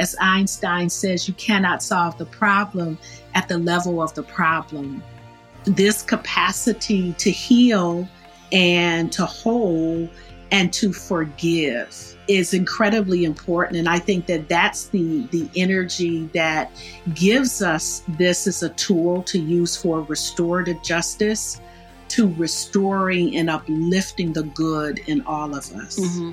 as Einstein says, you cannot solve the problem at the level of the problem. This capacity to heal and to hold and to forgive is incredibly important and i think that that's the the energy that gives us this as a tool to use for restorative justice to restoring and uplifting the good in all of us mm-hmm.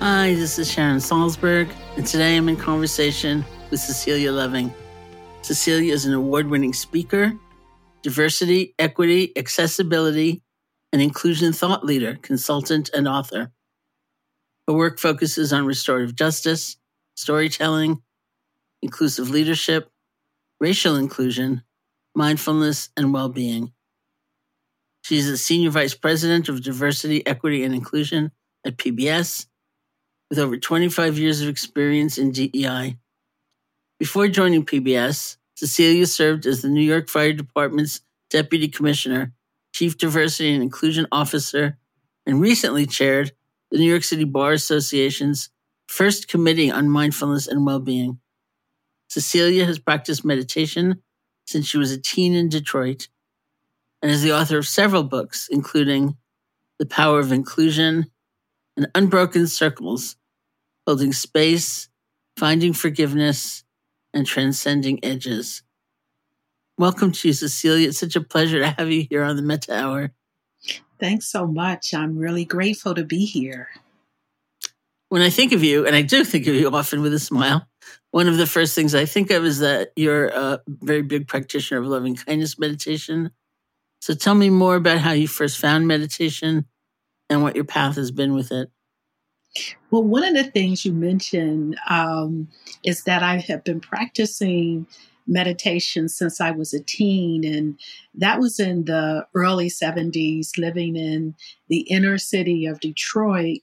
Hi, this is Sharon Salzberg, and today I'm in conversation with Cecilia Loving. Cecilia is an award winning speaker, diversity, equity, accessibility, and inclusion thought leader, consultant, and author. Her work focuses on restorative justice, storytelling, inclusive leadership, racial inclusion, mindfulness, and well being. She's the Senior Vice President of Diversity, Equity, and Inclusion at PBS with over 25 years of experience in DEI. Before joining PBS, Cecilia served as the New York Fire Department's Deputy Commissioner, Chief Diversity and Inclusion Officer, and recently chaired the New York City Bar Association's first Committee on Mindfulness and Well-Being. Cecilia has practiced meditation since she was a teen in Detroit and is the author of several books, including The Power of Inclusion and Unbroken Circles holding space, finding forgiveness, and transcending edges. Welcome to you, Cecilia. It's such a pleasure to have you here on the Metta Hour. Thanks so much. I'm really grateful to be here. When I think of you, and I do think of you often with a smile, one of the first things I think of is that you're a very big practitioner of loving kindness meditation. So tell me more about how you first found meditation and what your path has been with it. Well, one of the things you mentioned um, is that I have been practicing meditation since I was a teen, and that was in the early 70s, living in the inner city of Detroit.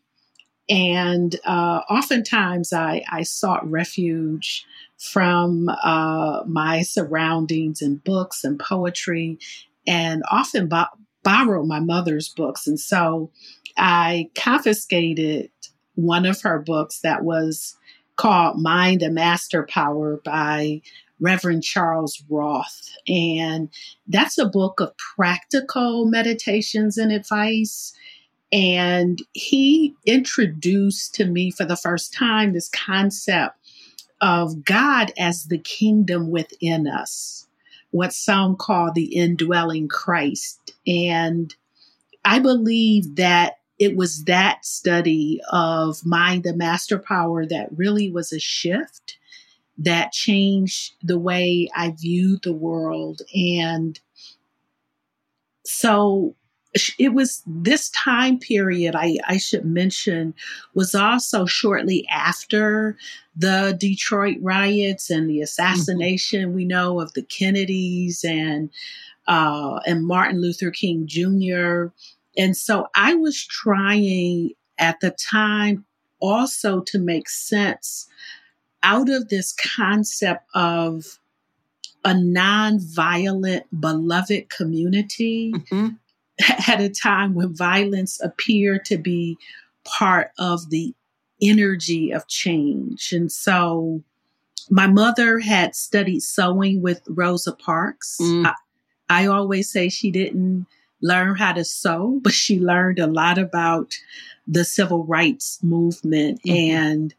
And uh, oftentimes I, I, sought refuge from uh, my surroundings and books and poetry, and often bo- borrowed my mother's books. And so I confiscated one of her books that was called Mind the Master Power by Reverend Charles Roth. And that's a book of practical meditations and advice. And he introduced to me for the first time this concept of God as the kingdom within us, what some call the indwelling Christ. And I believe that it was that study of mind the master power that really was a shift that changed the way I viewed the world. And so it was this time period I, I should mention was also shortly after the Detroit riots and the assassination mm-hmm. we know of the Kennedys and uh, and Martin Luther King Jr. And so I was trying at the time also to make sense out of this concept of a non-violent beloved community mm-hmm. at a time when violence appeared to be part of the energy of change and so my mother had studied sewing with rosa parks mm. I, I always say she didn't learn how to sew, but she learned a lot about the civil rights movement mm-hmm. and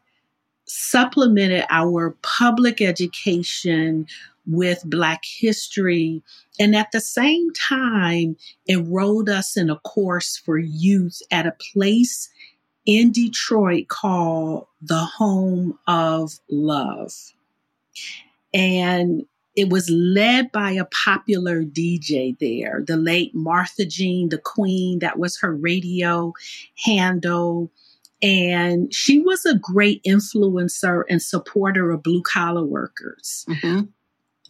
supplemented our public education with Black history. And at the same time, enrolled us in a course for youth at a place in Detroit called the Home of Love. And it was led by a popular DJ there, the late Martha Jean, the Queen. That was her radio handle. And she was a great influencer and supporter of blue collar workers. Mm-hmm.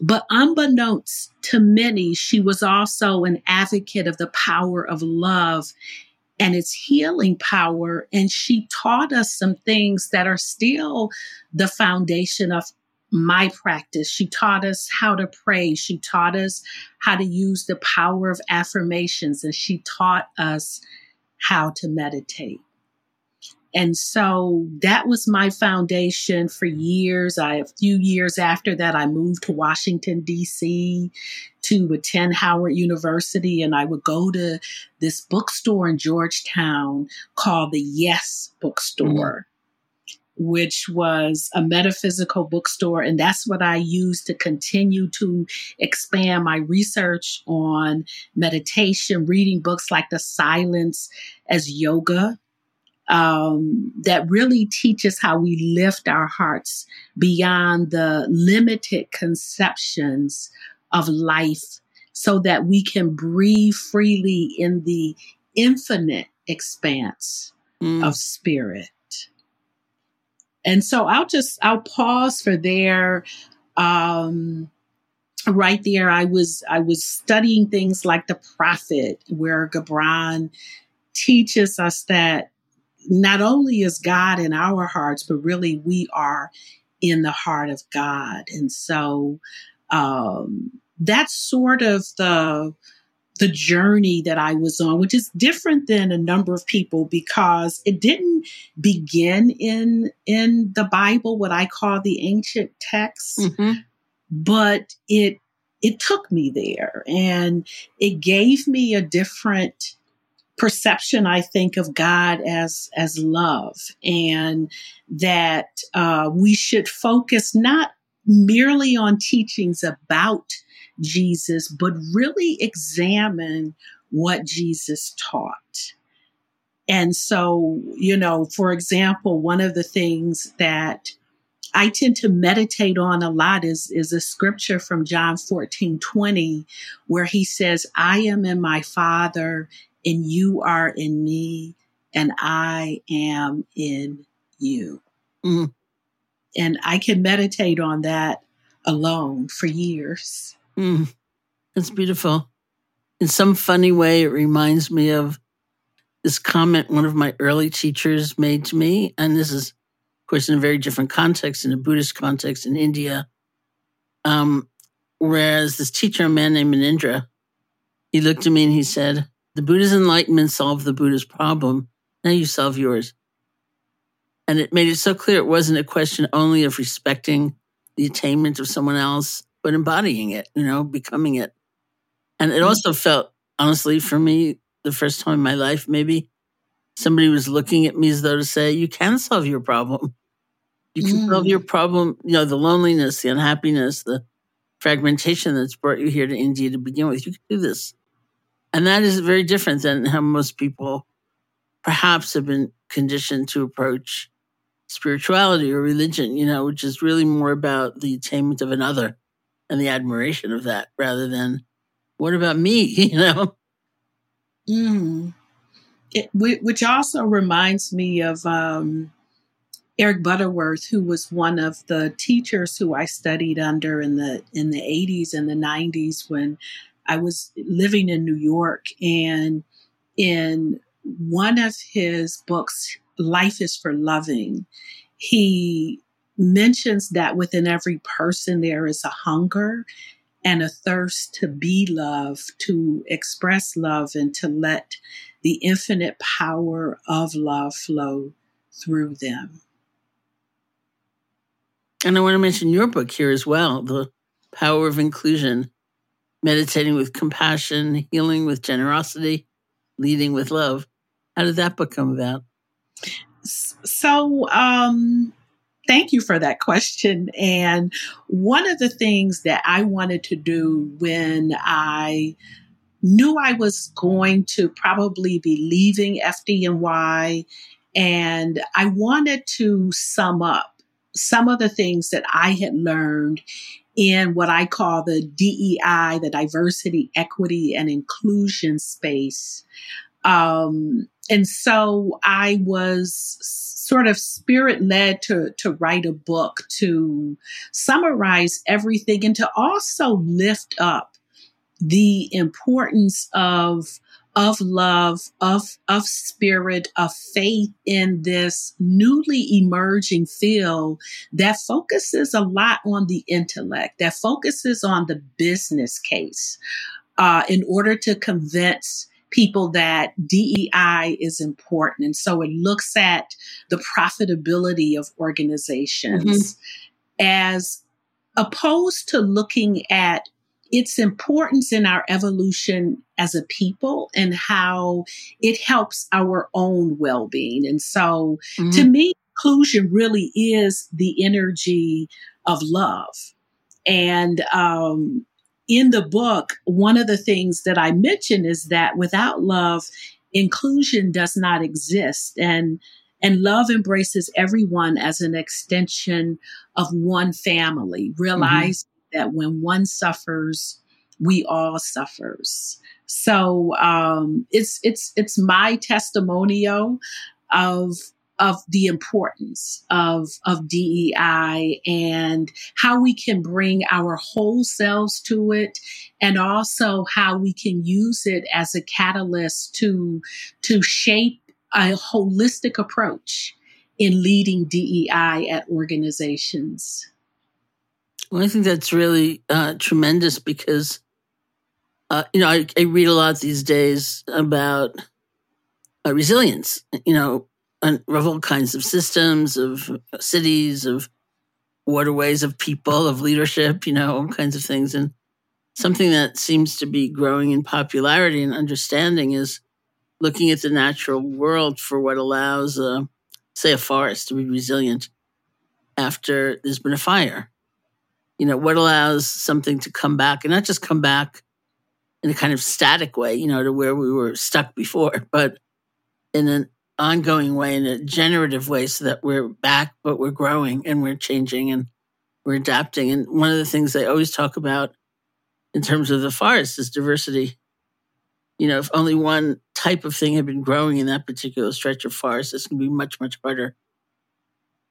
But unbeknownst to many, she was also an advocate of the power of love and its healing power. And she taught us some things that are still the foundation of my practice. She taught us how to pray. She taught us how to use the power of affirmations, and she taught us how to meditate. And so that was my foundation for years. I, a few years after that, I moved to Washington, D.C. to attend Howard University. And I would go to this bookstore in Georgetown called the Yes Bookstore. Which was a metaphysical bookstore. And that's what I used to continue to expand my research on meditation, reading books like The Silence as Yoga. Um, that really teaches how we lift our hearts beyond the limited conceptions of life so that we can breathe freely in the infinite expanse mm. of spirit. And so I'll just, I'll pause for there. Um, right there, I was, I was studying things like the prophet where Gibran teaches us that not only is God in our hearts, but really we are in the heart of God. And so, um, that's sort of the, the journey that I was on, which is different than a number of people because it didn't begin in in the Bible, what I call the ancient texts, mm-hmm. but it it took me there and it gave me a different perception i think of god as as love and that uh, we should focus not merely on teachings about Jesus, but really examine what Jesus taught. And so, you know, for example, one of the things that I tend to meditate on a lot is, is a scripture from John 14, 20, where he says, I am in my father and you are in me and I am in you. Mm. And I can meditate on that alone for years. Mm, that's beautiful. In some funny way, it reminds me of this comment one of my early teachers made to me. And this is, of course, in a very different context, in a Buddhist context in India. Um, whereas this teacher, a man named Munindra, he looked at me and he said, The Buddha's enlightenment solved the Buddha's problem. Now you solve yours. And it made it so clear it wasn't a question only of respecting the attainment of someone else, but embodying it, you know, becoming it. And it also felt, honestly, for me, the first time in my life, maybe somebody was looking at me as though to say, you can solve your problem. You can mm. solve your problem, you know, the loneliness, the unhappiness, the fragmentation that's brought you here to India to begin with. You can do this. And that is very different than how most people perhaps have been conditioned to approach spirituality or religion, you know, which is really more about the attainment of another and the admiration of that rather than what about me, you know? Mm. It, which also reminds me of um, Eric Butterworth, who was one of the teachers who I studied under in the in the 80s and the 90s when I was living in New York. And in one of his books, Life is for Loving, he mentions that within every person there is a hunger and a thirst to be loved, to express love, and to let the infinite power of love flow through them. And I want to mention your book here as well The Power of Inclusion Meditating with Compassion, Healing with Generosity, Leading with Love. How did that book come about? So, um, thank you for that question. And one of the things that I wanted to do when I knew I was going to probably be leaving FDNY and I wanted to sum up some of the things that I had learned in what I call the DEI, the diversity, equity, and inclusion space. Um, and so I was sort of spirit led to, to write a book to summarize everything and to also lift up the importance of of love, of, of spirit, of faith in this newly emerging field that focuses a lot on the intellect, that focuses on the business case uh, in order to convince people that DEI is important. And so it looks at the profitability of organizations mm-hmm. as opposed to looking at its importance in our evolution as a people and how it helps our own well being. And so mm-hmm. to me, inclusion really is the energy of love. And um, in the book, one of the things that I mention is that without love, inclusion does not exist. And and love embraces everyone as an extension of one family. Realize mm-hmm. that when one suffers, we all suffers. So um, it's it's it's my testimonial of of the importance of of DEI and how we can bring our whole selves to it and also how we can use it as a catalyst to to shape a holistic approach in leading DEI at organizations. Well, I think that's really uh, tremendous because uh, you know, I, I, read a lot these days about uh, resilience, you know, of all kinds of systems, of cities, of waterways, of people, of leadership, you know, all kinds of things. And something that seems to be growing in popularity and understanding is looking at the natural world for what allows, say, a forest to be resilient after there's been a fire. You know, what allows something to come back and not just come back in a kind of static way, you know, to where we were stuck before, but in an ongoing way, in a generative way, so that we're back, but we're growing and we're changing and we're adapting. And one of the things they always talk about in terms of the forest is diversity. You know, if only one type of thing had been growing in that particular stretch of forest, it's going to be much, much harder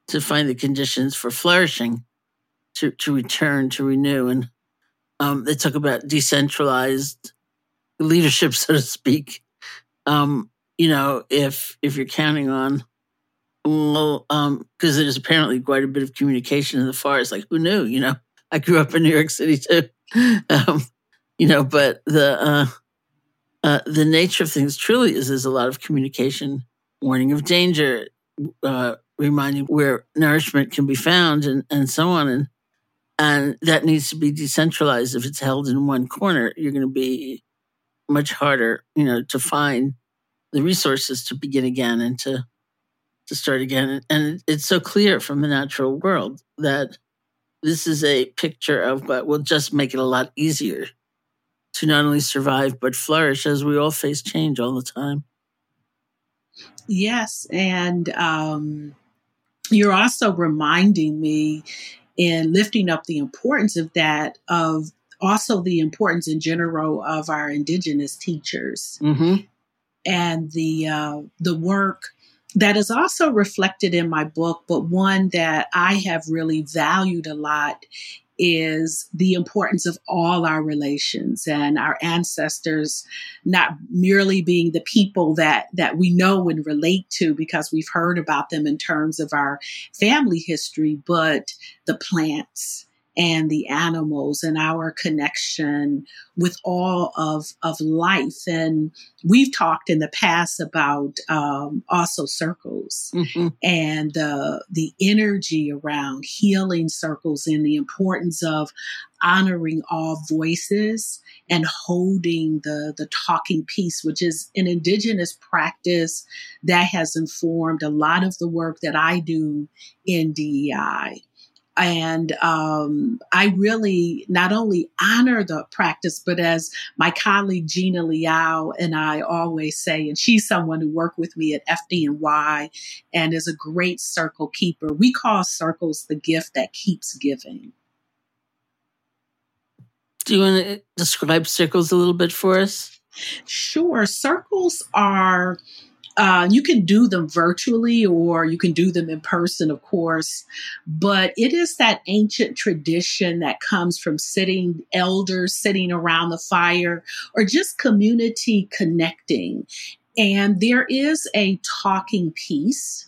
to find the conditions for flourishing, to, to return, to renew. And um, they talk about decentralized leadership, so to speak. Um, you know, if if you're counting on, well, um, because there's apparently quite a bit of communication in the forest. Like, who knew? You know, I grew up in New York City too. um, you know, but the uh, uh, the nature of things truly is there's a lot of communication, warning of danger, uh, reminding where nourishment can be found, and and so on. And And that needs to be decentralized. If it's held in one corner, you're going to be much harder, you know, to find the resources to begin again and to to start again. And it's so clear from the natural world that this is a picture of what will just make it a lot easier to not only survive but flourish as we all face change all the time. Yes, and um, you're also reminding me in lifting up the importance of that of also the importance in general of our indigenous teachers mm-hmm. And the uh, the work that is also reflected in my book, but one that I have really valued a lot is the importance of all our relations and our ancestors not merely being the people that that we know and relate to because we've heard about them in terms of our family history but the plants and the animals and our connection with all of, of life. And we've talked in the past about um, also circles mm-hmm. and uh, the energy around healing circles and the importance of honoring all voices and holding the the talking piece which is an indigenous practice that has informed a lot of the work that I do in DEI and um, I really not only honor the practice, but as my colleague Gina Liao and I always say, and she's someone who worked with me at FDNY and is a great circle keeper. We call circles the gift that keeps giving. Do you want to describe circles a little bit for us? Sure. Circles are uh, you can do them virtually or you can do them in person, of course, but it is that ancient tradition that comes from sitting, elders sitting around the fire, or just community connecting. And there is a talking piece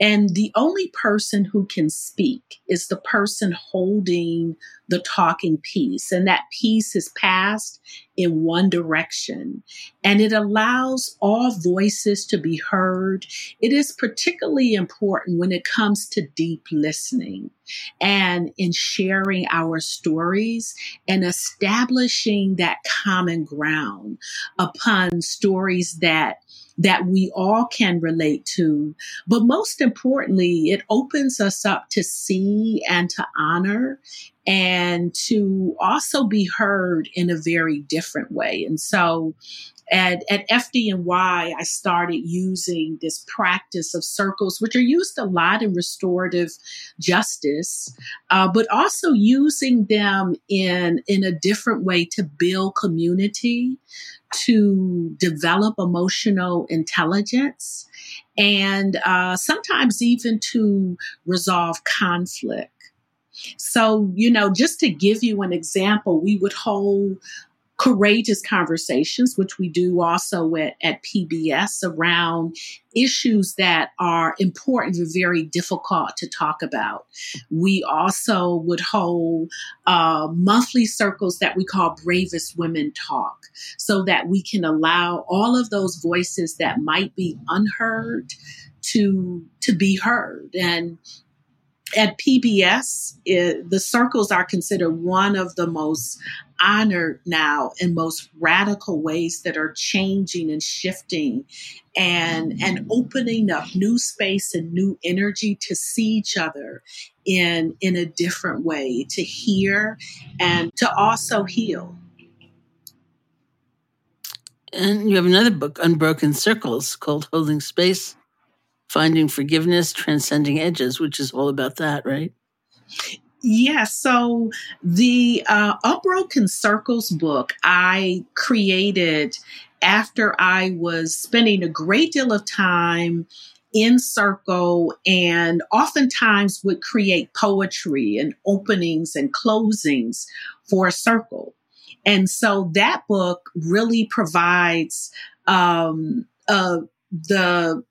and the only person who can speak is the person holding the talking piece. And that piece is passed in one direction. And it allows all voices to be heard. It is particularly important when it comes to deep listening and in sharing our stories and establishing that common ground upon stories that that we all can relate to. But most importantly, it opens us up to see and to honor and to also be heard in a very different way. And so at, at FDNY, I started using this practice of circles, which are used a lot in restorative justice, uh, but also using them in, in a different way to build community, to develop emotional intelligence, and uh, sometimes even to resolve conflict. So, you know, just to give you an example, we would hold courageous conversations, which we do also at, at PBS around issues that are important and very difficult to talk about. We also would hold uh, monthly circles that we call Bravest Women Talk so that we can allow all of those voices that might be unheard to to be heard and at PBS, it, the circles are considered one of the most honored now and most radical ways that are changing and shifting and mm-hmm. and opening up new space and new energy to see each other in in a different way to hear and to also heal. And you have another book unbroken circles called holding space finding forgiveness, transcending edges, which is all about that, right? Yeah, so the uh, Unbroken Circles book I created after I was spending a great deal of time in circle and oftentimes would create poetry and openings and closings for a circle. And so that book really provides um, uh, the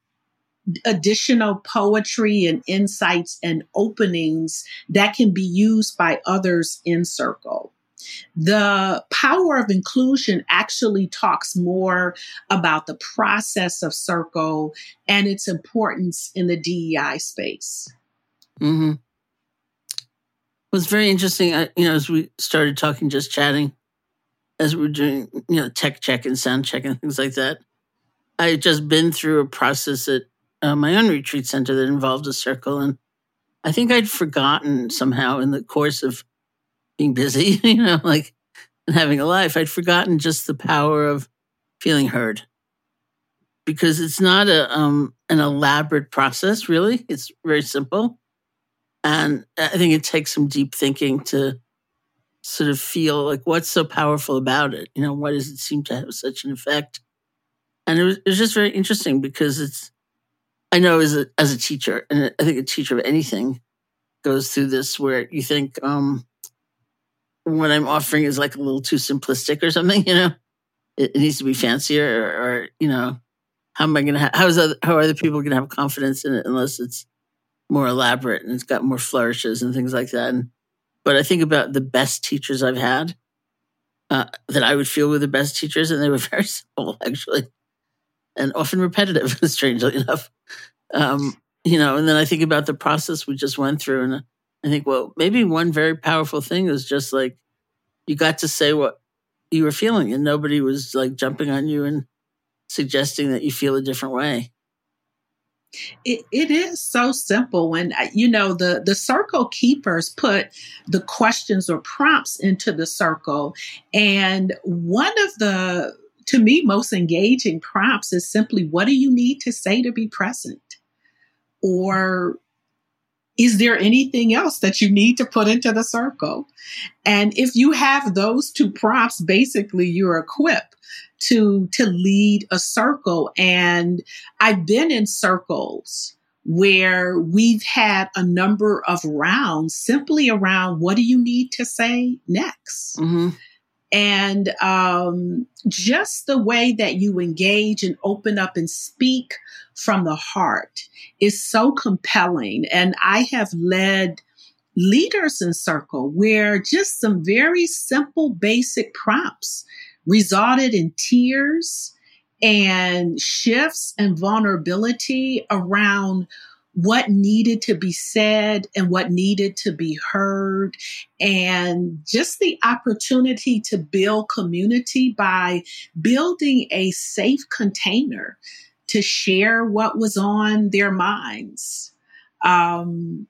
additional poetry and insights and openings that can be used by others in circle. The power of inclusion actually talks more about the process of circle and its importance in the DEI space. Mm-hmm. was very interesting. I, you know, as we started talking, just chatting, as we are doing, you know, tech check and sound check and things like that. I had just been through a process at uh, my own retreat center that involved a circle, and I think I'd forgotten somehow in the course of being busy, you know, like and having a life, I'd forgotten just the power of feeling heard because it's not a um, an elaborate process. Really, it's very simple, and I think it takes some deep thinking to sort of feel like what's so powerful about it. You know, why does it seem to have such an effect? And it was, it was just very interesting because it's. I know as a as a teacher, and I think a teacher of anything goes through this where you think, um, what I'm offering is like a little too simplistic or something, you know, it, it needs to be fancier or, or, you know, how am I going to, ha- how is other, how are other people going to have confidence in it unless it's more elaborate and it's got more flourishes and things like that. And, but I think about the best teachers I've had uh, that I would feel were the best teachers, and they were very simple actually, and often repetitive, strangely enough. Um, you know, and then I think about the process we just went through, and I think, well, maybe one very powerful thing is just like you got to say what you were feeling, and nobody was like jumping on you and suggesting that you feel a different way. It, it is so simple when uh, you know the the circle keepers put the questions or prompts into the circle and one of the to me most engaging prompts is simply what do you need to say to be present or is there anything else that you need to put into the circle? And if you have those two prompts, basically you're equipped to, to lead a circle. And I've been in circles where we've had a number of rounds simply around what do you need to say next? Mm-hmm. And um, just the way that you engage and open up and speak from the heart is so compelling. And I have led leaders in circle where just some very simple, basic prompts resulted in tears and shifts and vulnerability around what needed to be said and what needed to be heard, and just the opportunity to build community by building a safe container to share what was on their minds. Um,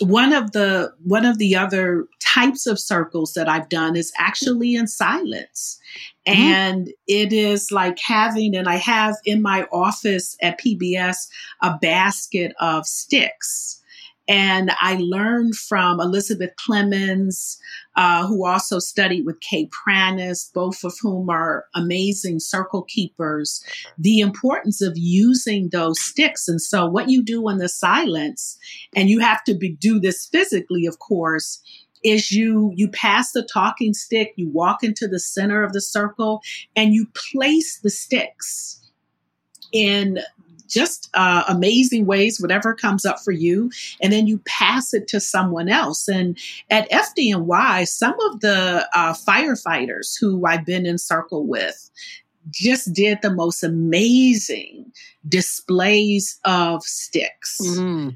one of the one of the other types of circles that I've done is actually in silence. Mm-hmm. And it is like having, and I have in my office at PBS a basket of sticks and I learned from Elizabeth Clemants, uh, who also studied with Kay Pranis, both of whom are amazing circle keepers, the importance of using those sticks. And so, what you do in the silence, and you have to be, do this physically, of course, is you you pass the talking stick, you walk into the center of the circle, and you place the sticks in just uh, amazing ways, whatever comes up for you, and then you pass it to someone else. And at FDNY, some of the uh, firefighters who I've been in circle with just did the most amazing displays of sticks. Mm-hmm.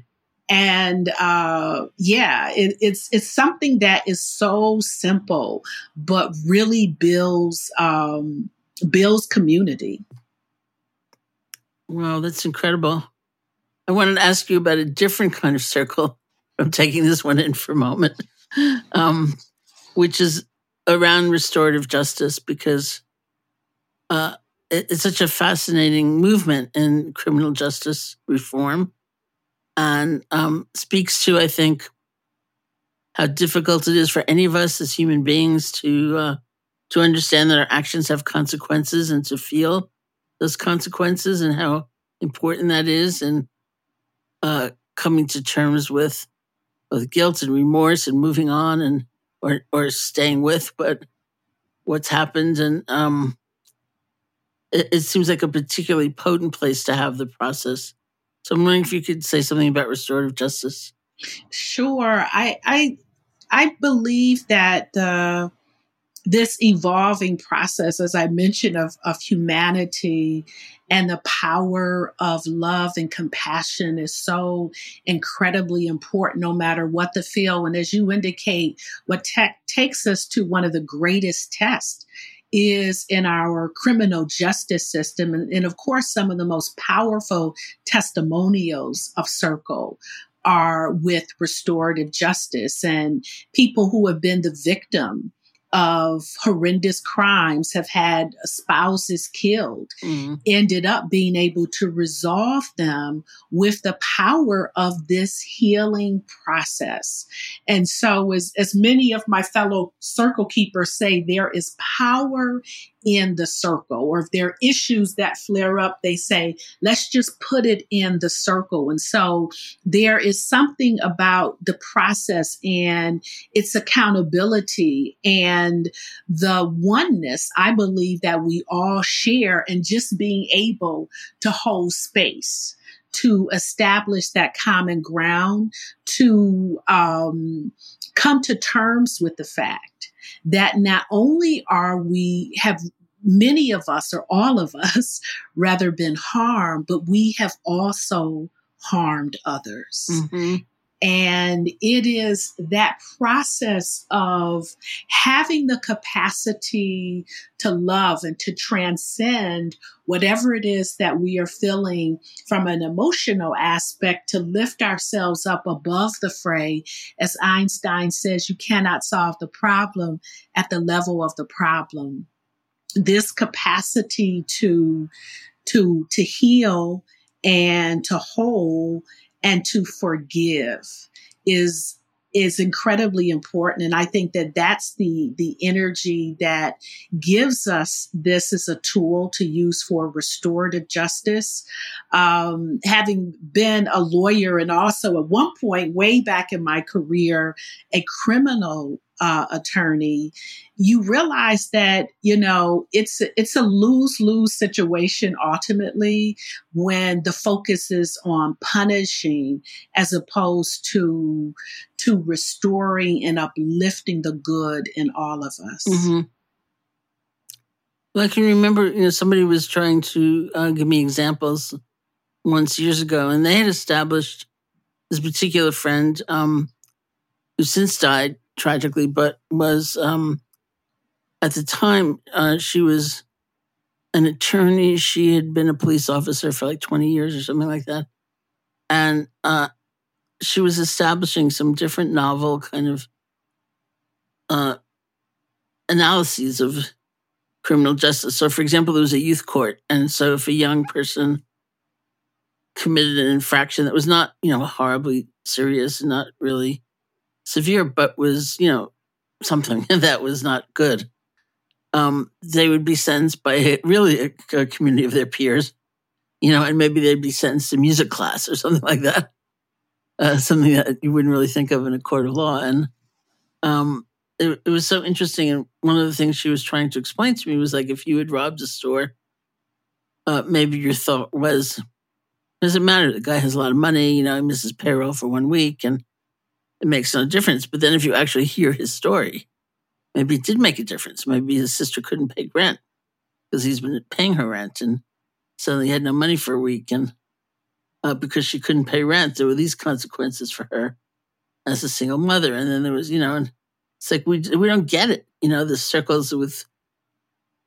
And uh, yeah, it, it's it's something that is so simple, but really builds um, builds community. Wow, that's incredible. I wanted to ask you about a different kind of circle. I'm taking this one in for a moment, um, which is around restorative justice because uh, it, it's such a fascinating movement in criminal justice reform and um, speaks to, I think, how difficult it is for any of us as human beings to uh, to understand that our actions have consequences and to feel those consequences and how important that is and uh, coming to terms with with guilt and remorse and moving on and or or staying with but what's happened and um it, it seems like a particularly potent place to have the process. So i'm wondering if you could say something about restorative justice. Sure. I i i believe that the this evolving process, as I mentioned, of, of humanity and the power of love and compassion is so incredibly important no matter what the field. And as you indicate, what takes us to one of the greatest tests is in our criminal justice system. And, and, of course, some of the most powerful testimonials of Circle are with restorative justice and people who have been the victim of horrendous crimes, have had spouses killed, mm-hmm. ended up being able to resolve them with the power of this healing process. And so, as, as many of my fellow circle keepers say, there is power in the circle, or if there are issues that flare up, they say, let's just put it in the circle. And so there is something about the process and its accountability and the oneness I believe that we all share and just being able to hold space to establish that common ground, to um, come to terms with the fact that not only are we have many of us or all of us rather been harmed, but we have also harmed others. Mm-hmm. And it is that process of having the capacity to love and to transcend whatever it is that we are feeling from an emotional aspect to lift ourselves up above the fray. As Einstein says, you cannot solve the problem at the level of the problem. This capacity to, to, to heal and to hold and to forgive is is incredibly important. And i think that that's the the energy that gives us this as a tool to use for restorative justice. Um, having been a lawyer and also at one point way back in my career a criminal uh, attorney, you realize that you know it's it's a lose lose situation ultimately when the focus is on punishing as opposed to to restoring and uplifting the good in all of us. Mm-hmm. Well, I can remember, you know, somebody was trying to uh, give me examples once years ago, and they had established this particular friend um, who since died tragically, but was um, at the time uh, she was an attorney. She had been a police officer for like 20 years or something like that. And uh, she was establishing some different novel kind of uh, analyses of criminal justice. So, for example, there was a youth court. And so if a young person committed an infraction that was not, you know, horribly serious, not really severe, but was, you know, something that was not good, um, they would be sentenced by really a, a, community of their peers, you know, and maybe they'd be sentenced to music class or something like that. Uh, something that you wouldn't really think of in a court of law. And um, it, it was so interesting. And one of the things she was trying to explain to me was like, if you had robbed a store, uh, maybe your thought was, doesn't matter. The guy has a lot of money, you know, he misses payroll for one week and it makes no difference. But then if you actually hear his story, maybe it did make a difference. Maybe his sister couldn't pay rent because he's been paying her rent and suddenly had no money for a week. And uh, because she couldn't pay rent, there were these consequences for her as a single mother. And then there was, you know, and it's like we, we don't get it. You know, the circles with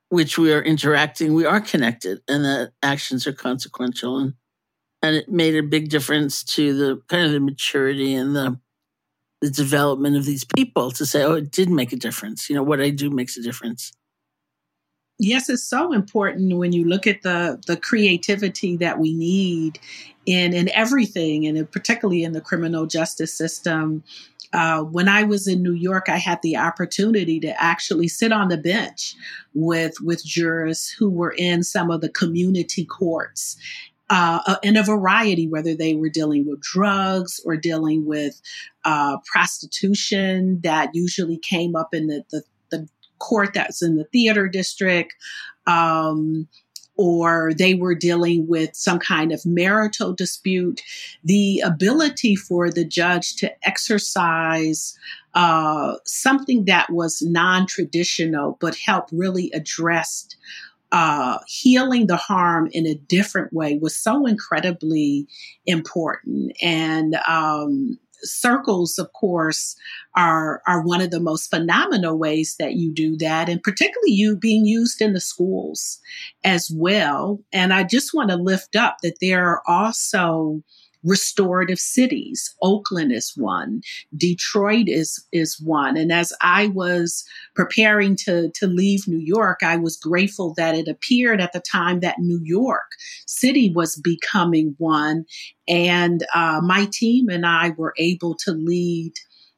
which we are interacting, we are connected and that actions are consequential. And, and it made a big difference to the kind of the maturity and the the development of these people to say, oh, it did make a difference. You know, what I do makes a difference. Yes, it's so important when you look at the the creativity that we need in in everything, and particularly in the criminal justice system. Uh, when I was in New York, I had the opportunity to actually sit on the bench with with jurors who were in some of the community courts, uh, in a variety, whether they were dealing with drugs or dealing with uh, prostitution that usually came up in the, the, the court that's in the theater district. Um, or they were dealing with some kind of marital dispute, the ability for the judge to exercise uh, something that was non traditional, but help really address uh, healing the harm in a different way was so incredibly important. And um, circles, of course, are are one of the most phenomenal ways that you do that, and particularly you being used in the schools as well. And I just want to lift up that there are also restorative cities. Oakland is one. Detroit is is one. And as I was preparing to to leave New York, I was grateful that it appeared at the time that New York City was becoming one, and uh, my team and I were able to lead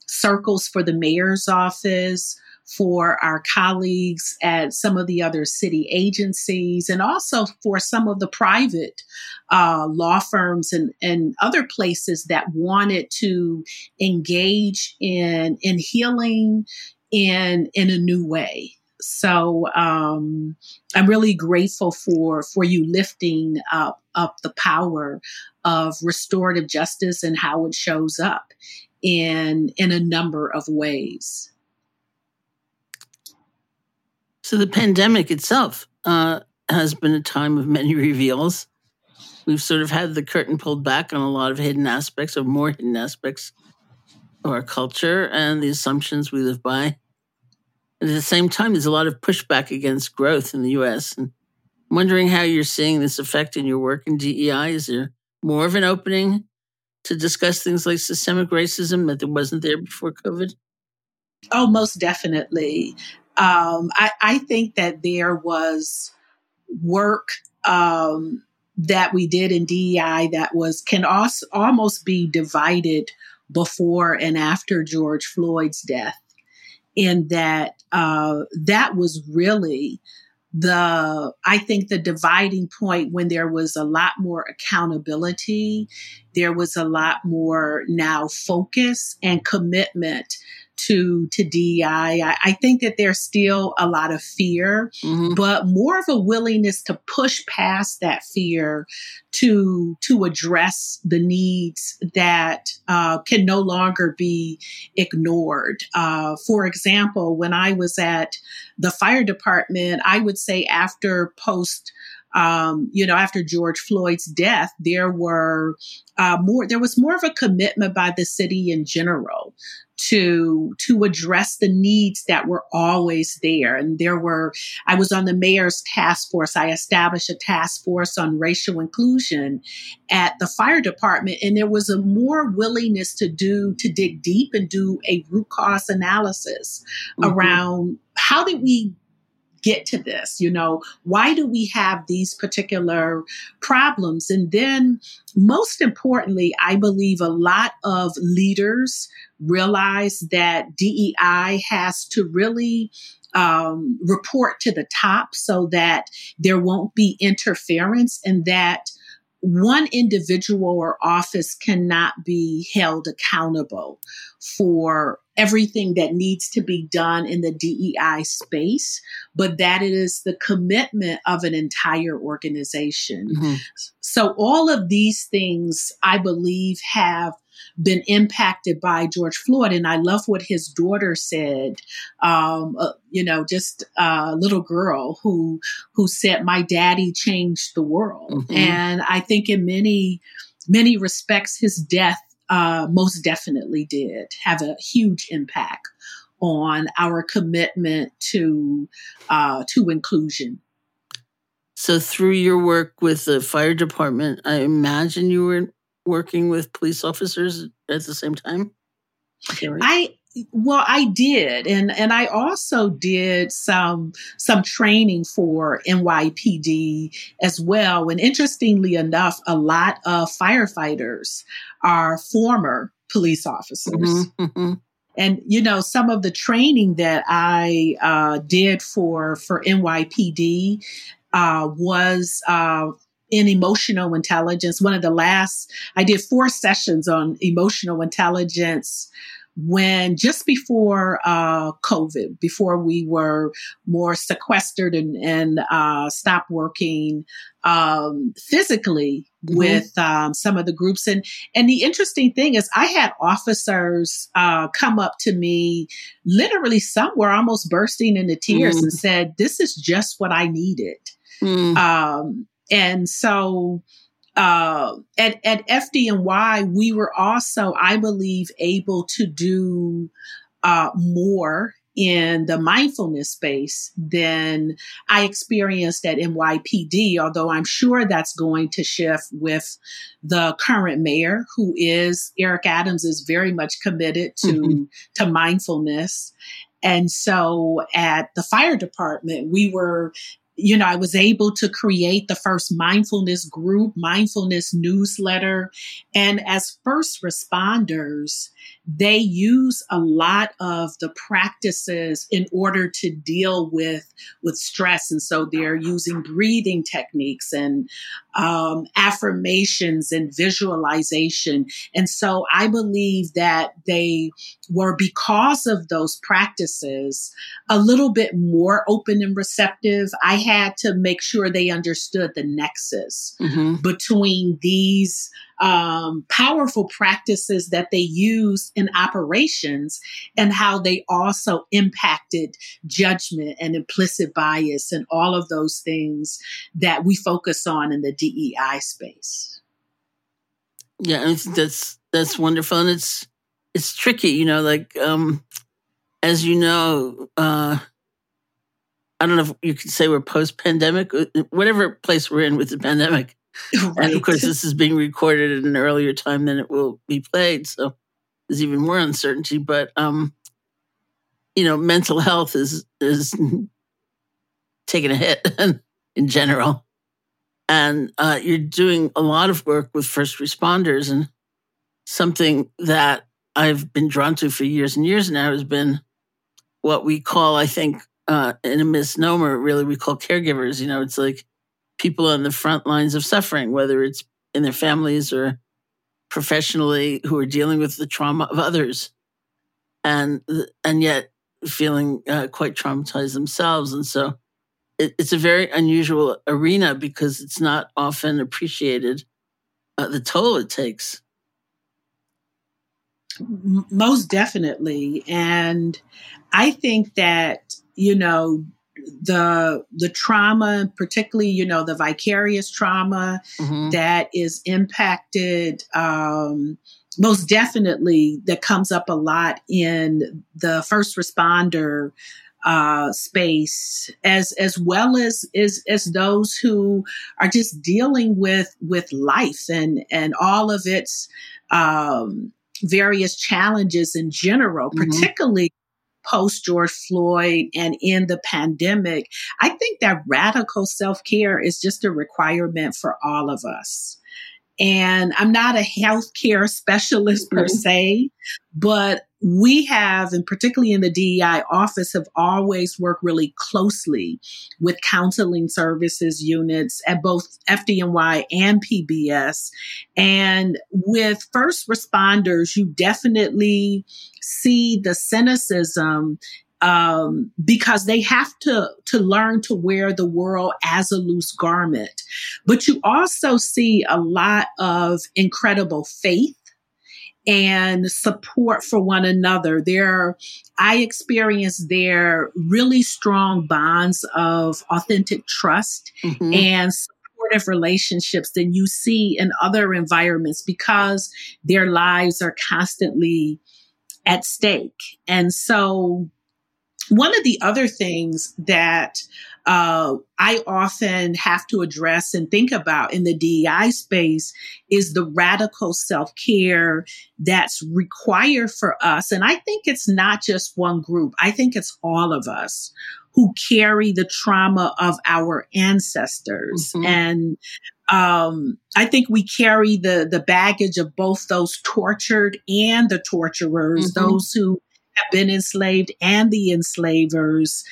circles for the mayor's office for our colleagues at some of the other city agencies and also for some of the private uh, law firms and, and other places that wanted to engage in, in healing in, in a new way. So um, I'm really grateful for for you lifting up up the power of restorative justice and how it shows up in in a number of ways. So the pandemic itself uh, has been a time of many reveals. We've sort of had the curtain pulled back on a lot of hidden aspects, or more hidden aspects of our culture and the assumptions we live by. And at the same time, there's a lot of pushback against growth in the U.S. And I'm wondering how you're seeing this effect in your work in DEI. Is there more of an opening to discuss things like systemic racism that there wasn't there before COVID? Oh, most definitely um, I, I, think that there was work um, that we did in DEI that was can also almost be divided before and after George Floyd's death, in that uh, that was really the I think the dividing point when there was a lot more accountability, there was a lot more now focus and commitment to to DEI. I, I think that there's still a lot of fear, mm-hmm. but more of a willingness to push past that fear to to address the needs that uh, can no longer be ignored. Uh, for example, when I was at the fire department, I would say after post um, you know, after George Floyd's death, there were uh, more. There was more of a commitment by the city in general to to address the needs that were always there and there were i was on the mayor's task force i established a task force on racial inclusion at the fire department and there was a more willingness to do to dig deep and do a root cause analysis mm-hmm. around how did we get to this? You know, why do we have these particular problems? And then, most importantly, I believe a lot of leaders realize that DEI has to really um, report to the top so that there won't be interference and that one individual or office cannot be held accountable for everything that needs to be done in the DEI space, but that it is the commitment of an entire organization. Mm-hmm. So all of these things, I believe, have been impacted by George Floyd. And I love what his daughter said. Um, uh, you know, just a little girl who who said, "My daddy changed the world." Mm-hmm. And I think in many many respects, his death uh, most definitely did have a huge impact on our commitment to uh, to inclusion. So, through your work with the fire department, I imagine you were working with police officers at the same time? I well i did and and i also did some some training for nypd as well and interestingly enough a lot of firefighters are former police officers mm-hmm, mm-hmm. and you know some of the training that i uh, did for for nypd uh, was uh, in emotional intelligence. One of the last, I did four sessions on emotional intelligence when just before uh, COVID, before we were more sequestered and, and uh, stopped working um, physically mm-hmm. with um, some of the groups. And and the interesting thing is, I had officers uh, come up to me, literally, some were almost bursting into tears, mm. and said, "This is just what I needed." Mm. Um, and so uh, at, at FDNY, we were also, I believe, able to do uh, more in the mindfulness space than I experienced at NYPD, although I'm sure that's going to shift with the current mayor, who is Eric Adams, is very much committed to, mm-hmm. to mindfulness. And so at the fire department, we were you know, I was able to create the first mindfulness group, mindfulness newsletter. And as first responders, they use a lot of the practices in order to deal with with stress. And so they're using breathing techniques and um, affirmations and visualization. And so i believe that they were because of those practices a little bit more open and receptive. I had to make sure they understood the nexus mm-hmm. between these um, powerful practices that they use in operations and how they also impacted judgment and implicit bias and all of those things that we focus on in the DEI space. Yeah, that's that's wonderful, and it's it's tricky, you know. Like um, as you know, uh, I don't know if you could say we're post pandemic, uh, whatever place we're in with the pandemic. Right. And of course, this is being recorded at an earlier time than it will be played, so there's even more uncertainty. But um, you know, mental health is is taking a hit in general, and uh, you're doing a lot of work with first responders, and something that I've been drawn to for years and years now has been what we call, I think, uh, in a misnomer, really, we call caregivers. You know, it's like people on the front lines of suffering, whether it's in their families or professionally who are dealing with the trauma of others. And and yet feeling uh, quite traumatized themselves. And so it, it's a very unusual arena because it's not often appreciated uh, the toll it takes. Most definitely. And i think that you know the the trauma particularly you know the vicarious trauma mm-hmm. that is impacted um, most definitely that comes up a lot in the first responder uh, space as as well as as as those who are just dealing with with life and and all of its um, various challenges in general, mm-hmm. particularly post George Floyd and in the pandemic, I think that radical self care is just a requirement for all of us. And I'm not a healthcare specialist per mm-hmm. se, but we have, and particularly in the DEI office, have always worked really closely with counseling services units at both FDNY and PBS. And with first responders, you definitely see the cynicism um, because they have to to learn to wear the world as a loose garment. But you also see a lot of incredible faith and support for one another. There, I experienced there really strong bonds of authentic trust mm-hmm. and supportive relationships than you see in other environments because their lives are constantly at stake. And so one of the other things that uh, I often have to address and think about in the DEI space is the radical self care that's required for us. And I think it's not just one group, I think it's all of us who carry the trauma of our ancestors. Mm-hmm. And um, I think we carry the the baggage of both those tortured and the torturers, mm-hmm. those who have been enslaved and the enslavers.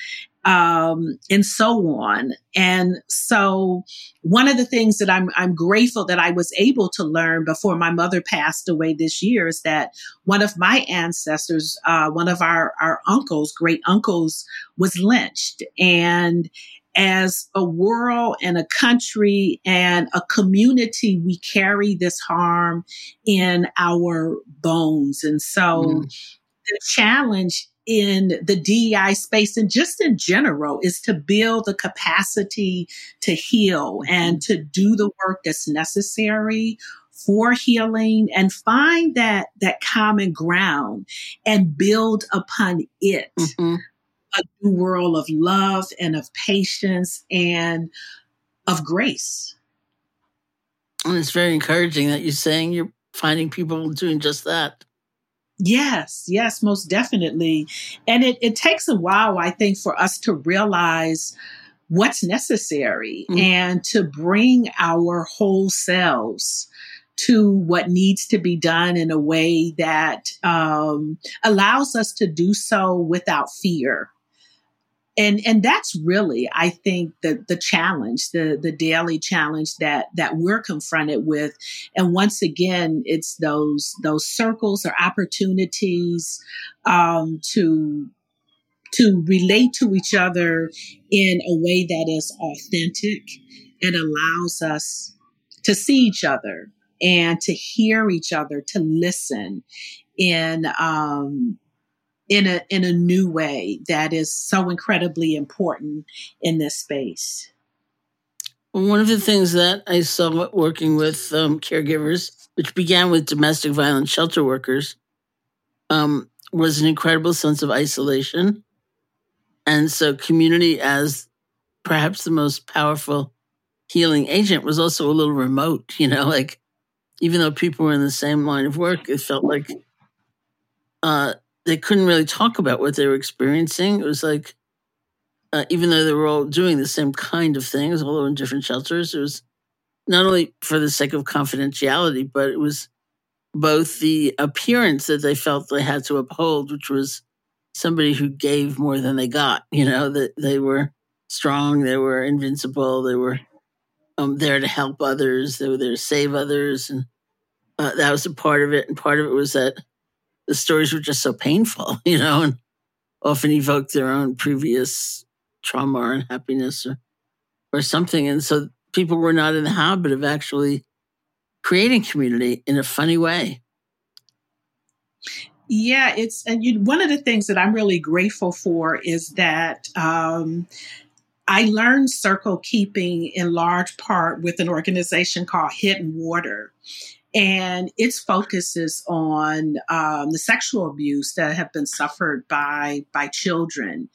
Um, and so on. And so, one of the things that I'm I'm grateful that I was able to learn before my mother passed away this year is that one of my ancestors, uh, one of our our uncles, great uncles, was lynched, and as a world and a country and a community, we carry this harm in our bones, and so. Mm. The challenge in the DEI space and just in general is to build the capacity to heal and to do the work that's necessary for healing and find that that common ground and build upon it. Mm-hmm. a new world of love and of patience and of grace. And it's very encouraging that you're saying you're finding people doing just that Yes, yes, most definitely. And it, it takes a while, I think, for us to realize what's necessary mm-hmm. and to bring our whole selves to what needs to be done in a way that um, allows us to do so without fear and and that's really i think the the challenge the the daily challenge that that we're confronted with. And once again it's those those circles or opportunities um, to to relate to each other in a way that is authentic and allows us to see each other and to hear each other to listen in um, in a in a new way that is so incredibly important in this space. one of the things that I saw working with um, caregivers, which began with domestic violence shelter workers, um, was an incredible sense of isolation. And so, community, as perhaps the most powerful healing agent, was also a little remote. You know, like even though people were in the same line of work, it felt like uh, they couldn't really talk about what they were experiencing. It was like, uh, even though they were all doing the same kind of things, although in different shelters, it was not only for the sake of confidentiality, but it was both the appearance that they felt they had to uphold, which was somebody who gave more than they got. You know, that they were strong, they were invincible, they were um, there to help others, they were there to save others, and uh, that was a part of it. And part of it was that the stories were just so painful, you know, and often evoke their own previous trauma or unhappiness or, or something. And so people were not in the habit of actually creating community in a funny way. Yeah, it's and you, one of the things that I'm really grateful for is that um, I learned circle keeping in large part with an organization called Hidden Water and its focus is on um, the sexual abuse that have been suffered by by children.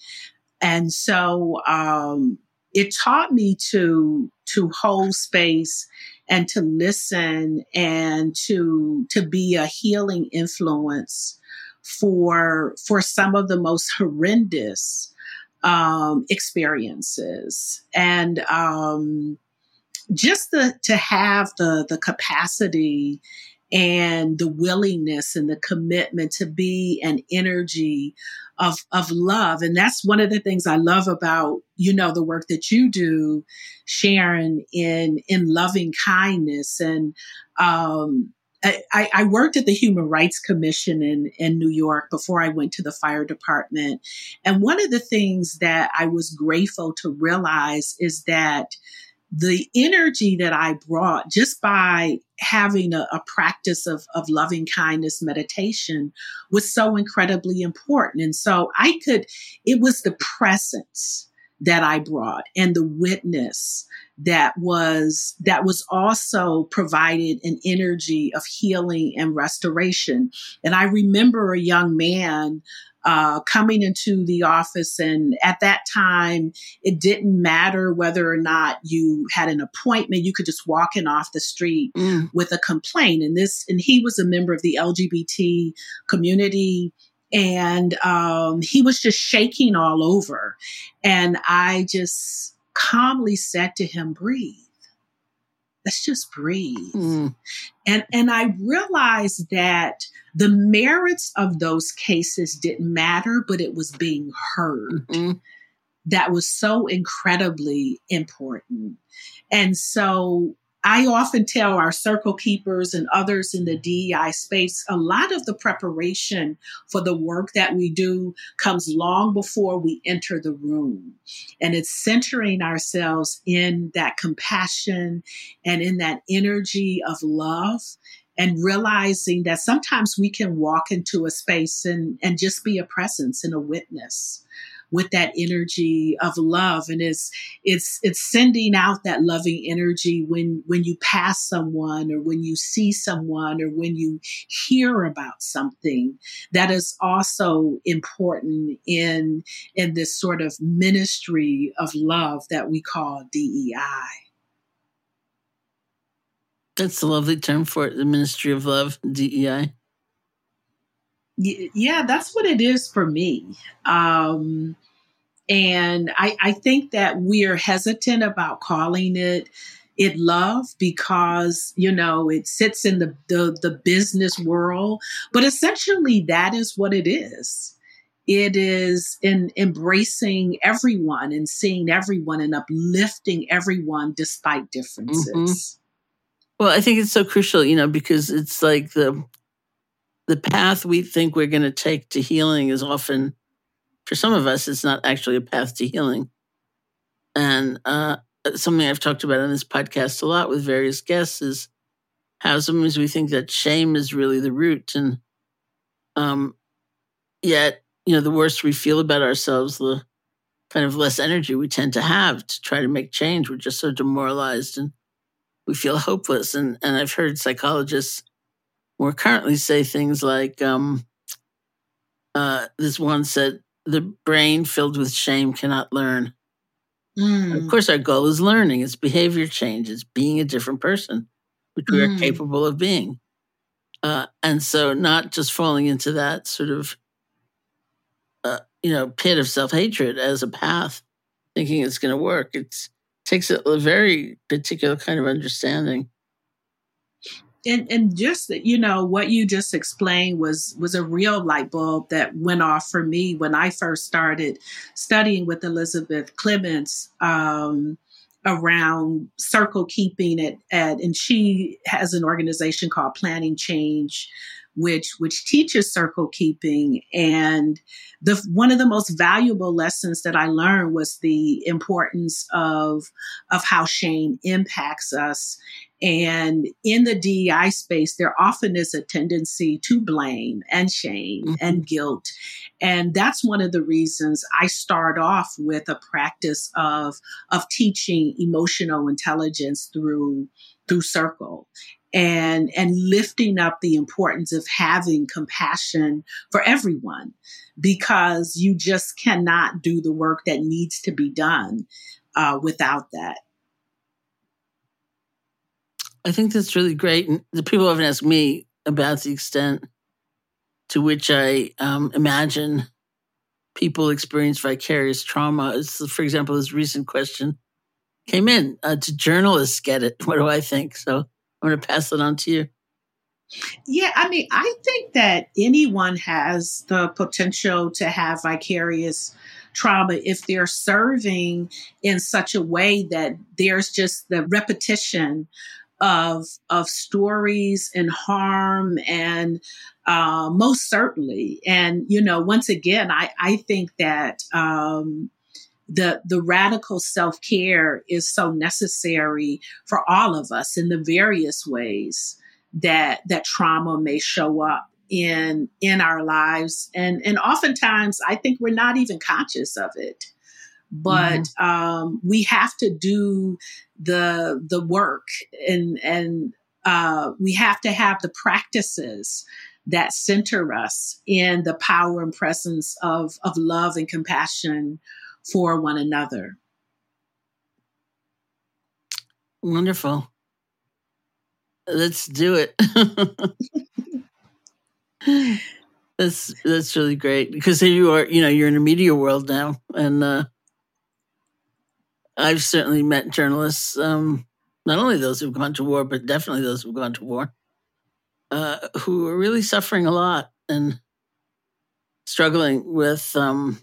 And so um, it taught me to to hold space and to listen and to to be a healing influence for for some of the most horrendous um, experiences. And um, just the to have the the capacity and the willingness and the commitment to be an energy of of love and that's one of the things i love about you know the work that you do sharon in in loving kindness and um I, I, worked at the Human Rights Commission in, in New York before I went to the fire department. And one of the things that I was grateful to realize is that the energy that I brought just by having a, a, practice of, of loving kindness meditation was so incredibly important. And so I could, it was the presence that I brought and the witness that was, that was also provided an energy of healing and restoration. And I remember a young man uh, coming into the office. And at that time, it didn't matter whether or not you had an appointment. You could just walk in off the street mm. with a complaint. And this, and he was a member of the LGBT community. And um, he was just shaking all over. And I just calmly said to him, breathe let's just breathe. Mm. And and I realized that the merits of those cases didn't matter, but it was being heard. Mm-hmm. that was so incredibly important. And so I often tell our circle keepers and others in the DEI space a lot of the preparation for the work that we do comes long before we enter the room. And it's centering ourselves in that compassion and in that energy of love and realizing that sometimes we can walk into a space and, and just be a presence and a witness with that energy of love and it's it's it's sending out that loving energy when when you pass someone or when you see someone or when you hear about something that is also important in in this sort of ministry of love that we call DEI that's a lovely term for it, the Ministry of Love, DEI. Yeah, that's what it is for me. Um, and I, I think that we're hesitant about calling it it love because you know it sits in the, the the business world but essentially that is what it is it is in embracing everyone and seeing everyone and uplifting everyone despite differences mm-hmm. Well, I think it's so crucial, you know, because it's like the the path we think we're going to take to healing is often, for some of us, it's not actually a path to healing. And uh, something I've talked about on this podcast a lot with various guests is how sometimes we think that shame is really the root, and um, yet, you know, the worse we feel about ourselves, the kind of less energy we tend to have to try to make change. We're just so demoralized and we feel hopeless. And, and I've heard psychologists more currently say things like um, uh, this one said, the brain filled with shame cannot learn. Mm. Of course, our goal is learning, it's behavior change, it's being a different person, which we mm. are capable of being. Uh, and so, not just falling into that sort of, uh, you know, pit of self hatred as a path, thinking it's going to work. It's takes a very particular kind of understanding. And, and just you know what you just explained was was a real light bulb that went off for me when I first started studying with Elizabeth Clemants um, around circle keeping at, at and she has an organization called Planting Change which which teaches circle keeping. And the one of the most valuable lessons that I learned was the importance of of how shame impacts us and in the DEI space, there often is a tendency to blame and shame mm-hmm. and guilt. And that's one of the reasons I start off with a practice of, of teaching emotional intelligence through, through circle and and lifting up the importance of having compassion for everyone because you just cannot do the work that needs to be done uh, without that i think that's really great and the people often ask me about the extent to which i um, imagine people experience vicarious trauma. It's, for example this recent question came in uh, do journalists get it? What do i think? So I'm going to pass it on to you. Yeah, I mean, I think that anyone has the potential to have vicarious trauma if they're serving in such a way that there's just the repetition of of stories and harm and uh, most certainly. And you know once again i i think that um, the the radical self-care is so necessary for all of us in the various ways that that trauma may show up in in our lives. And and oftentimes i think we're not even conscious of it. But mm-hmm. um, we have to do the the work and and uh, we have to have the practices that center us in the power and presence of of love and compassion for one another. Wonderful. Let's do it. that's that's really great because you are you know you're in the media world now and uh, I've certainly met journalists um, not only those who've gone to war but definitely those who've gone to war uh, who are really suffering a lot and struggling with um,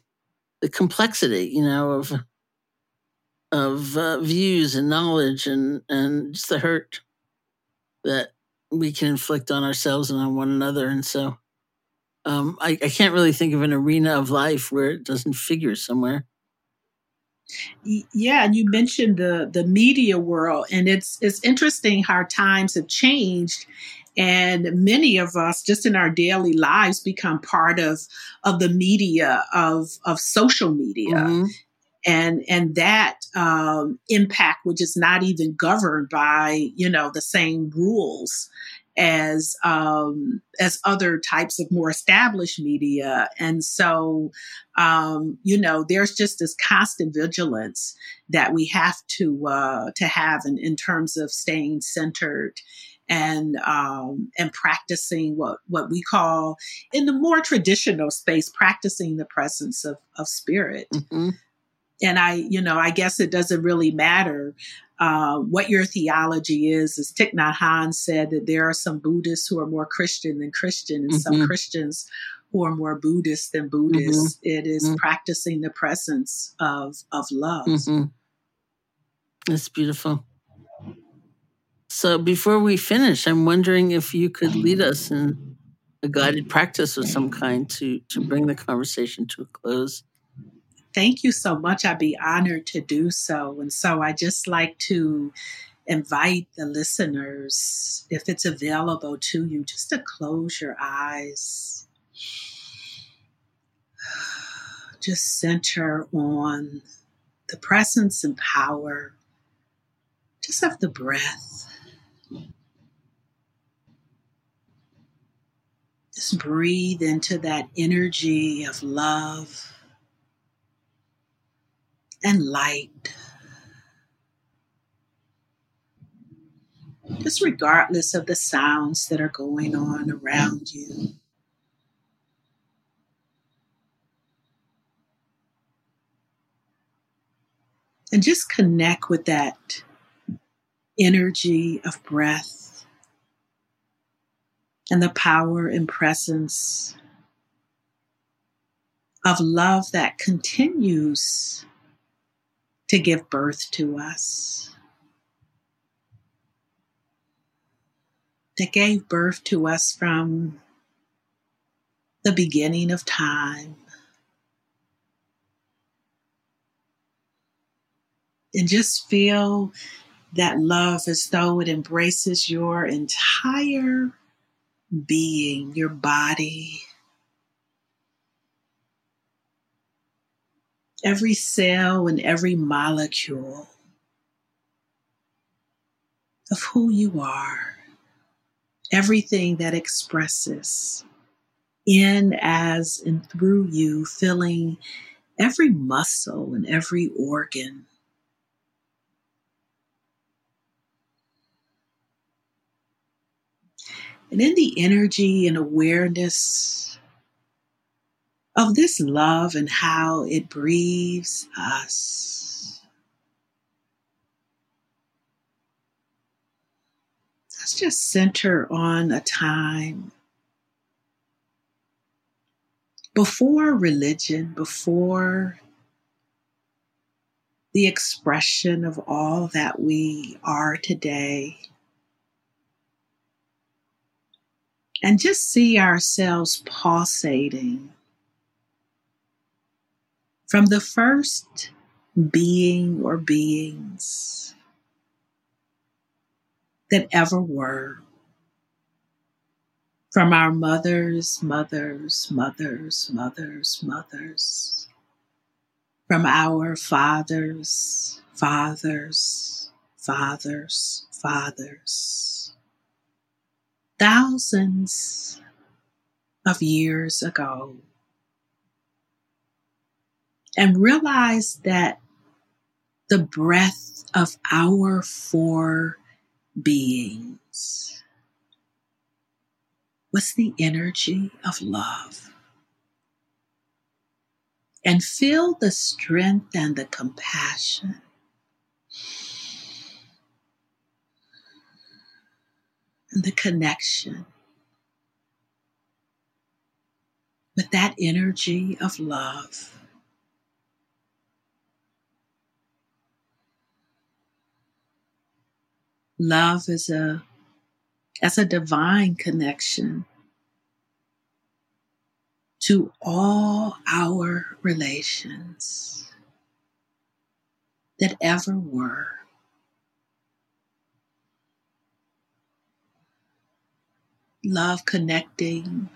the complexity, you know, of of uh, views and knowledge and and just the hurt that we can inflict on ourselves and on one another. And so, um, I, I can't really think of an arena of life where it doesn't figure somewhere. Yeah, and you mentioned the the media world, and it's it's interesting how times have changed, and many of us just in our daily lives become part of of the media of of social media. Mm-hmm. And and that um, impact, which is not even governed by you know the same rules as um, as other types of more established media, and so um, you know there's just this constant vigilance that we have to uh, to have in, in terms of staying centered and um, and practicing what what we call in the more traditional space practicing the presence of of spirit. Mm-hmm. And I, you know, I guess it doesn't really matter uh, what your theology is. As Thich Nhat Hanh said, that there are some Buddhists who are more Christian than Christian, and mm-hmm. some Christians who are more Buddhist than Buddhist. Mm-hmm. It is mm-hmm. practicing the presence of of love. Mm-hmm. That's beautiful. So before we finish, I'm wondering if you could lead us in a guided practice of some kind to to bring the conversation to a close. Thank you so much. I'd be honored to do so. And so I just like to invite the listeners, if it's available to you, just to close your eyes. Just center on the presence and power just of the breath. Just breathe into that energy of love and light. Just regardless of the sounds that are going on around you. And just connect with that energy of breath and the power and presence of love that continues to give birth to us, that gave birth to us from the beginning of time. And just feel that love as though it embraces your entire being, your body, every cell and every molecule of who you are, everything that expresses in, as, and through you, filling every muscle and every organ. And in the energy and awareness of this love and how it breathes us. Let's just center on a time before religion, before the expression of all that we are today. and just see ourselves pulsating from the first being or beings that ever were. From our mothers, mothers, mothers, mothers, mothers. From our fathers, fathers, fathers, fathers thousands of years ago and realize that the breath of our four beings was the energy of love. And feel the strength and the compassion and the connection with that energy of love love as a as a divine connection to all our relations that ever were. Love connecting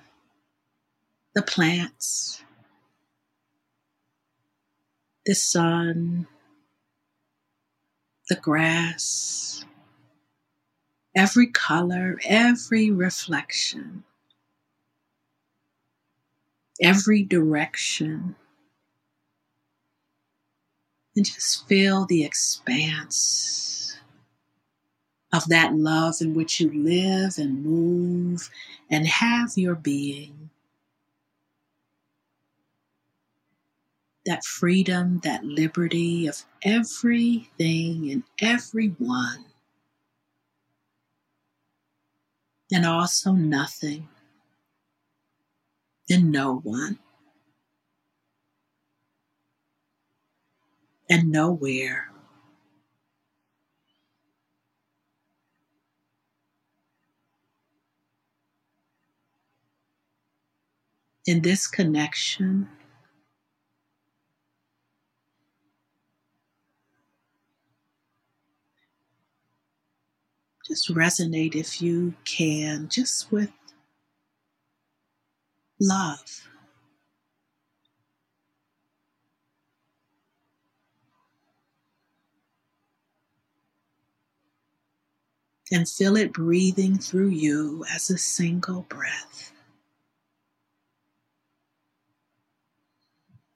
the plants, the sun, the grass, every color, every reflection, every direction. And just feel the expanse of that love in which you live and move and have your being. That freedom, that liberty of everything and everyone and also nothing and no one and nowhere. In this connection, just resonate if you can, just with love. And feel it breathing through you as a single breath.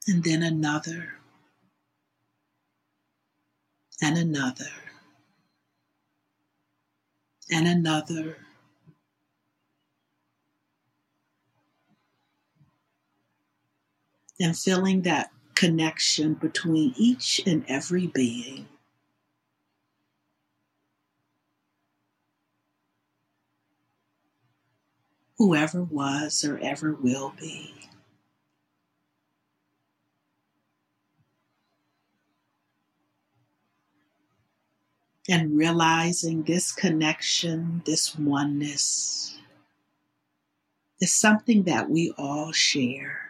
And then another, and another and another. And feeling that connection between each and every being. Whoever was or ever will be. And realizing this connection, this oneness, is something that we all share.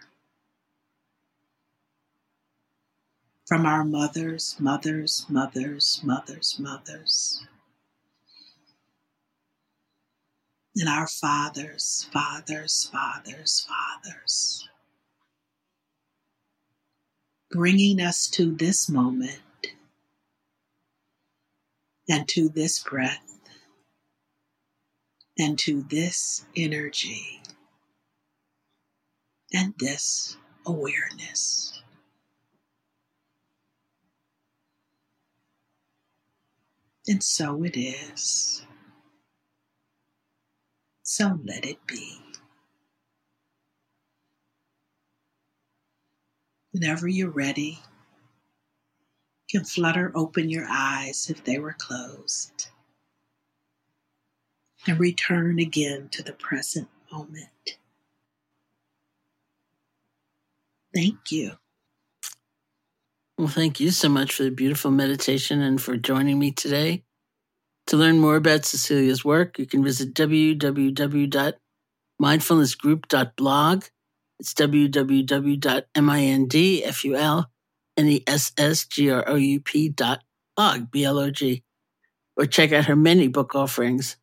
From our mothers, mothers, mothers, mothers, mothers. And our fathers, fathers, fathers, fathers. Bringing us to this moment and to this breath and to this energy and this awareness. And so it is. So let it be. Whenever you're ready, can flutter open your eyes if they were closed and return again to the present moment. Thank you. Well, thank you so much for the beautiful meditation and for joining me today. To learn more about Cecilia's work, you can visit www.mindfulnessgroup.blog. It's www.mindful N-E-S-S-G-R-O-U-P dot blog, B-L-O-G, or check out her many book offerings.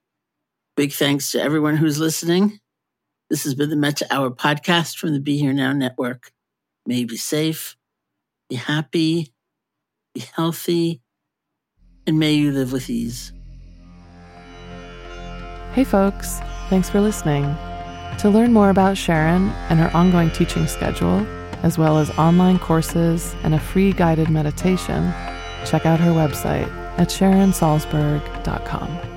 Big thanks to everyone who's listening. This has been the Metta Hour podcast from the Be Here Now Network. May you be safe, be happy, be healthy, and may you live with ease. Hey, folks. Thanks for listening. To learn more about Sharon and her ongoing teaching schedule, as well as online courses and a free guided meditation, check out her website at sharonsalzberg.com.